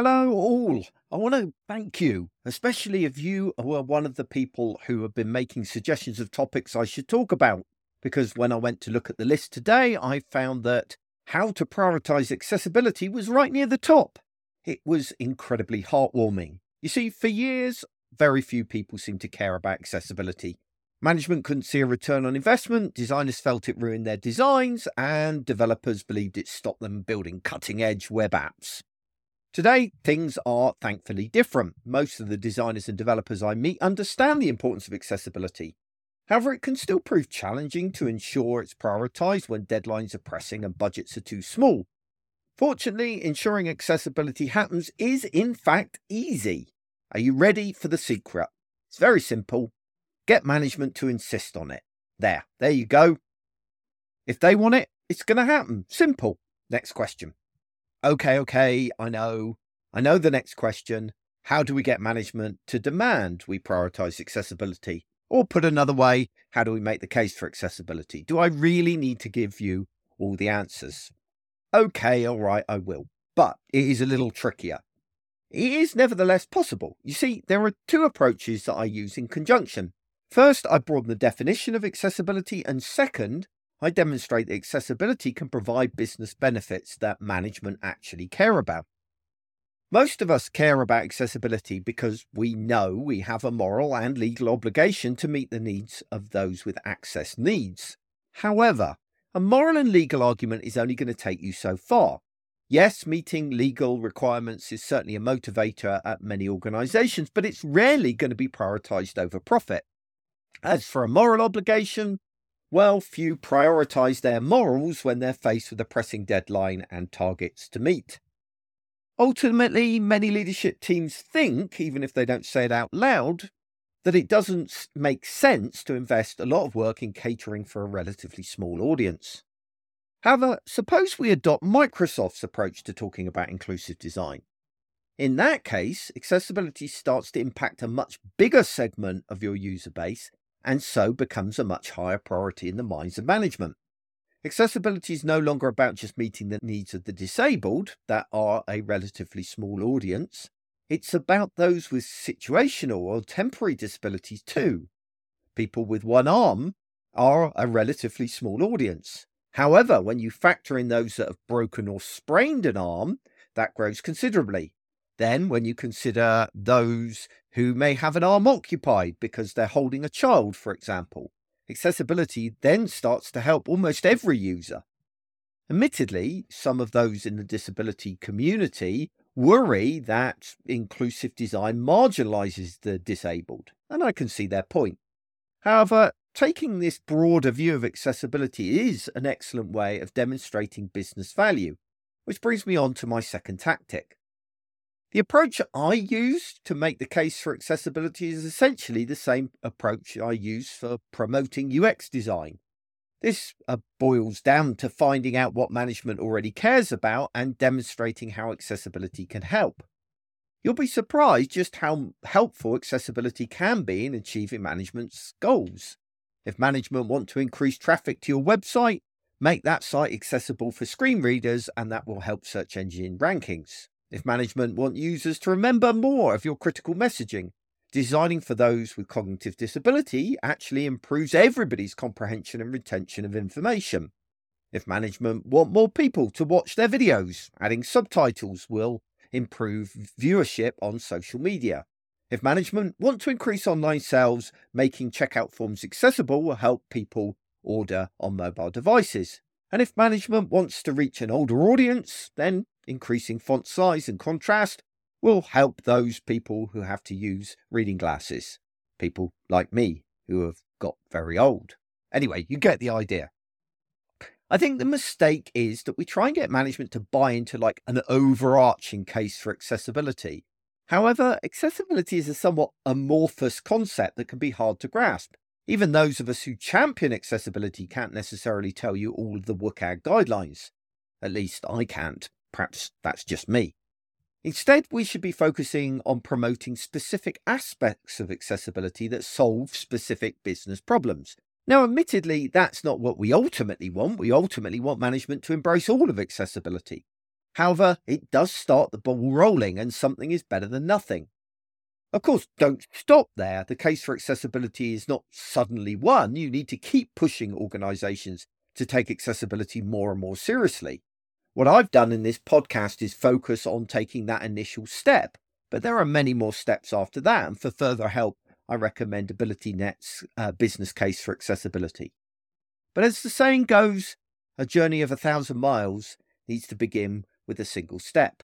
Hello, all. I want to thank you, especially if you were one of the people who have been making suggestions of topics I should talk about. Because when I went to look at the list today, I found that how to prioritize accessibility was right near the top. It was incredibly heartwarming. You see, for years, very few people seemed to care about accessibility. Management couldn't see a return on investment, designers felt it ruined their designs, and developers believed it stopped them building cutting edge web apps. Today, things are thankfully different. Most of the designers and developers I meet understand the importance of accessibility. However, it can still prove challenging to ensure it's prioritized when deadlines are pressing and budgets are too small. Fortunately, ensuring accessibility happens is in fact easy. Are you ready for the secret? It's very simple. Get management to insist on it. There, there you go. If they want it, it's going to happen. Simple. Next question. Okay, okay, I know. I know the next question. How do we get management to demand we prioritize accessibility? Or put another way, how do we make the case for accessibility? Do I really need to give you all the answers? Okay, all right, I will. But it is a little trickier. It is nevertheless possible. You see, there are two approaches that I use in conjunction. First, I broaden the definition of accessibility, and second, I demonstrate that accessibility can provide business benefits that management actually care about. Most of us care about accessibility because we know we have a moral and legal obligation to meet the needs of those with access needs. However, a moral and legal argument is only going to take you so far. Yes, meeting legal requirements is certainly a motivator at many organisations, but it's rarely going to be prioritised over profit. As for a moral obligation, well, few prioritise their morals when they're faced with a pressing deadline and targets to meet. Ultimately, many leadership teams think, even if they don't say it out loud, that it doesn't make sense to invest a lot of work in catering for a relatively small audience. However, suppose we adopt Microsoft's approach to talking about inclusive design. In that case, accessibility starts to impact a much bigger segment of your user base and so becomes a much higher priority in the minds of management. Accessibility is no longer about just meeting the needs of the disabled, that are a relatively small audience. It's about those with situational or temporary disabilities too. People with one arm are a relatively small audience. However, when you factor in those that have broken or sprained an arm, that grows considerably. Then, when you consider those who may have an arm occupied because they're holding a child, for example, accessibility then starts to help almost every user. Admittedly, some of those in the disability community worry that inclusive design marginalizes the disabled, and I can see their point. However, taking this broader view of accessibility is an excellent way of demonstrating business value, which brings me on to my second tactic. The approach I use to make the case for accessibility is essentially the same approach I use for promoting UX design. This uh, boils down to finding out what management already cares about and demonstrating how accessibility can help. You'll be surprised just how helpful accessibility can be in achieving management's goals. If management want to increase traffic to your website, make that site accessible for screen readers and that will help search engine rankings. If management want users to remember more of your critical messaging, designing for those with cognitive disability actually improves everybody's comprehension and retention of information. If management want more people to watch their videos, adding subtitles will improve viewership on social media. If management want to increase online sales, making checkout forms accessible will help people order on mobile devices. And if management wants to reach an older audience, then increasing font size and contrast will help those people who have to use reading glasses. People like me who have got very old. Anyway, you get the idea. I think the mistake is that we try and get management to buy into like an overarching case for accessibility. However, accessibility is a somewhat amorphous concept that can be hard to grasp. Even those of us who champion accessibility can't necessarily tell you all of the WCAG guidelines. At least I can't. Perhaps that's just me. Instead, we should be focusing on promoting specific aspects of accessibility that solve specific business problems. Now, admittedly, that's not what we ultimately want. We ultimately want management to embrace all of accessibility. However, it does start the ball rolling, and something is better than nothing. Of course, don't stop there. The case for accessibility is not suddenly won. You need to keep pushing organizations to take accessibility more and more seriously. What I've done in this podcast is focus on taking that initial step, but there are many more steps after that. And for further help, I recommend AbilityNet's uh, business case for accessibility. But as the saying goes, a journey of a thousand miles needs to begin with a single step.